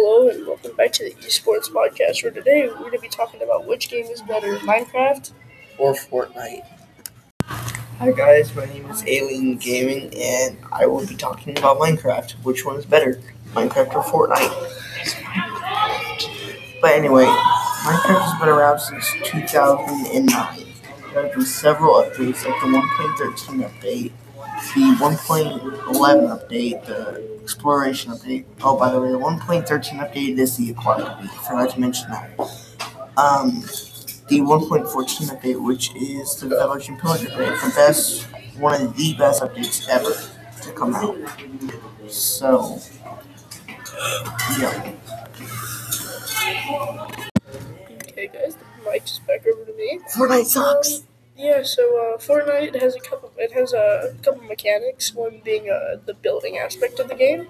Hello and welcome back to the Esports Podcast. Where today we're going to be talking about which game is better, Minecraft or Fortnite. Hi guys, my name is Alien Gaming, and I will be talking about Minecraft. Which one is better, Minecraft or Fortnite? But anyway, Minecraft has been around since 2009. There have been several updates, like the 1.13 update, the 1.11 update, the exploration update. Oh, by the way, the 1.13 update is the aquatic update. I forgot to mention that. Um, the 1.14 update, which is the Village and Pillage update, the best, one of the best updates ever to come out. So, yeah. Okay, guys, the mic is back over to me. Fortnite sucks. Yeah, so uh, Fortnite has a couple. It has a couple mechanics. One being uh, the building aspect of the game.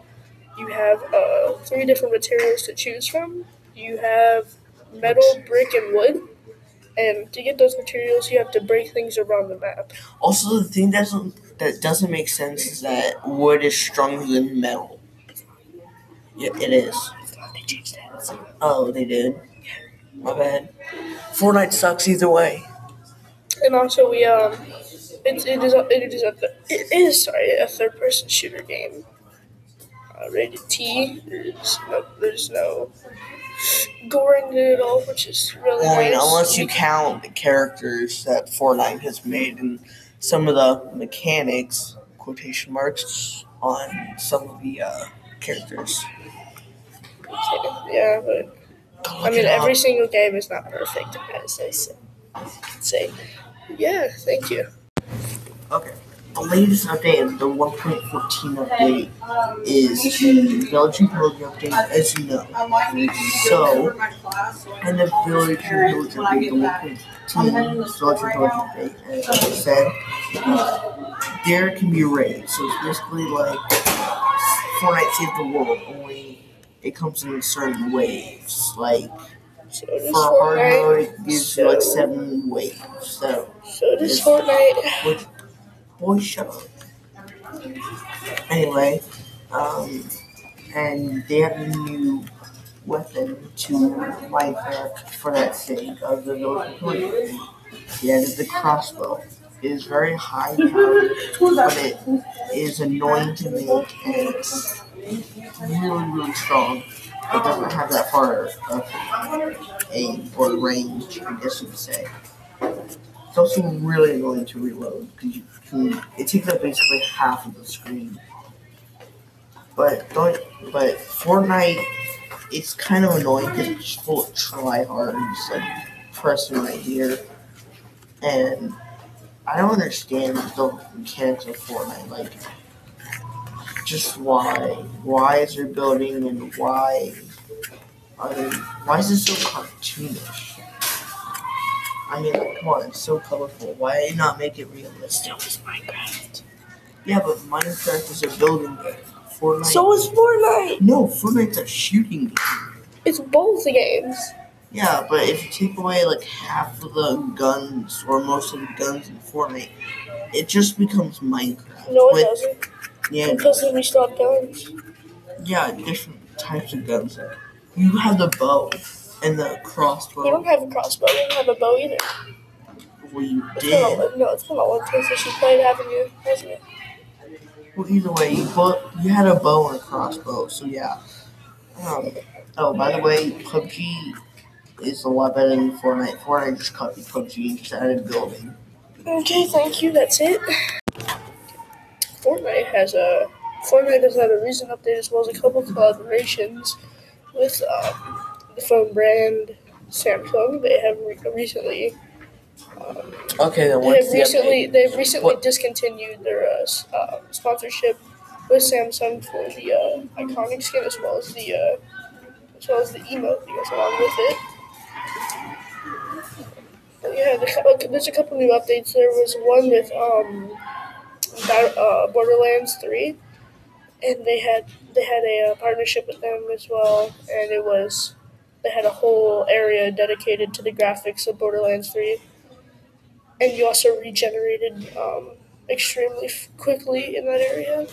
You have uh, three different materials to choose from. You have metal, brick, and wood. And to get those materials, you have to break things around the map. Also, the thing that doesn't that doesn't make sense is that wood is stronger than metal. Yeah, it is. They changed that. Oh, they did. My bad. Fortnite sucks either way. And also, we um, it, it is a, it is a it is sorry a third person shooter game. Uh, rated T. There's no there's no goring at all, which is really I mean, nice. unless you count the characters that Fortnite has made and some of the mechanics, quotation marks, on some of the uh, characters. Yeah, but I mean every single game is not perfect, as they say. Say, yeah, thank you. Okay. The latest update, the 1.14 update, is the Village and update, as you know. So, and the Village and update, the 1.14 Village and update, as I said, there can be raids. So it's basically like Fortnite Save the World, only it comes in certain waves. Like, So does for hard Fortnite. mode, it gives you like seven waves. So, So does Fortnite. which, boy, shut up. Anyway, um, and they have a new weapon to Minecraft for that sake of the village. Yeah, the crossbow. It is very high powered, but it is annoying to make and it's really, really strong. It doesn't have that far of aim or range, I guess you could say. It's also really annoying to reload because you can. It takes up basically half of the screen. But don't. But Fortnite, it's kind of annoying because it's full of tryhards, like pressing right here, and I don't understand the mechanics of Fortnite. Like, just why? Why is there building and why? I mean, why is it so cartoonish? I mean, come on, it's so colorful. Why not make it realistic? is Minecraft. Yeah, but Minecraft is a building game. Fortnite. So is Fortnite. no, Fortnite's a shooting game. It's both games. Yeah, but if you take away like half of the guns or most of the guns in Fortnite, it just becomes Minecraft. No, it doesn't. Yeah, Because we still have guns. yeah, different types of guns. You have the bow and the crossbow. You don't have a crossbow. You don't have a bow either. Well, you It's did. no, it's been a long time since you played, haven't you? Hasn't it? Well, either way, you put you had a bow and a crossbow, so yeah. Um, oh, by the way, PUBG is a lot better than Fortnite. Fortnite just copied PUBG and just added building. Okay, thank you. That's it. Has a has had a recent update as well as a couple collaborations with um, the phone brand Samsung. They have re- recently um, Okay, then they have the recently update? they've recently What- discontinued their uh, s- uh, sponsorship with Samsung for the uh, Ikonik skin as well as the uh, as well as the emote that goes along with it. But yeah, the, there's a couple new updates. There was one with um, uh, Borderlands Three, and they had they had a uh, partnership with them as well, and it was they had a whole area dedicated to the graphics of Borderlands Three, and you also regenerated um, extremely f- quickly in that area.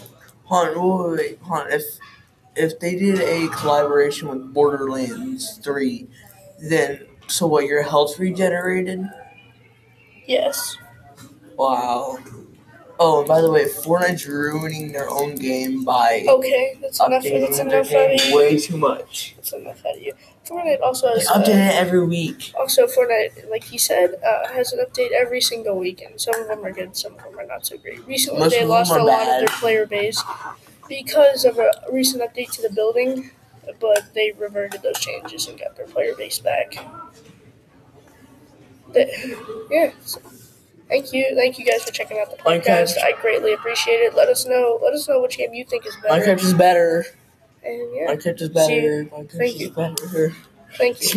Hold on, wait, wait, on. If if they did a collaboration with Borderlands Three, then so what? Your health regenerated? Yes. Wow. Oh, and by the way, Fortnite's ruining their own game by Okay, that's enough. That's enough out of game you. way too much. That's enough out of you. Fortnite also They has. update Uh, it every week. also, Fortnite, like he said, uh, has an update every single weekend. Some of them are good, some of them are not so great. Recently, Most they lost a lot bad. of their player base because of a recent update to the building, but they reverted those changes and got their player base back. Yeah. so thank you, thank you guys for checking out the podcast. Minecraft. I greatly appreciate it. Let us know. Let us know which game you think is better. Minecraft is better. And yeah, Minecraft is better. you. Minecraft Thank is you. better. thank you.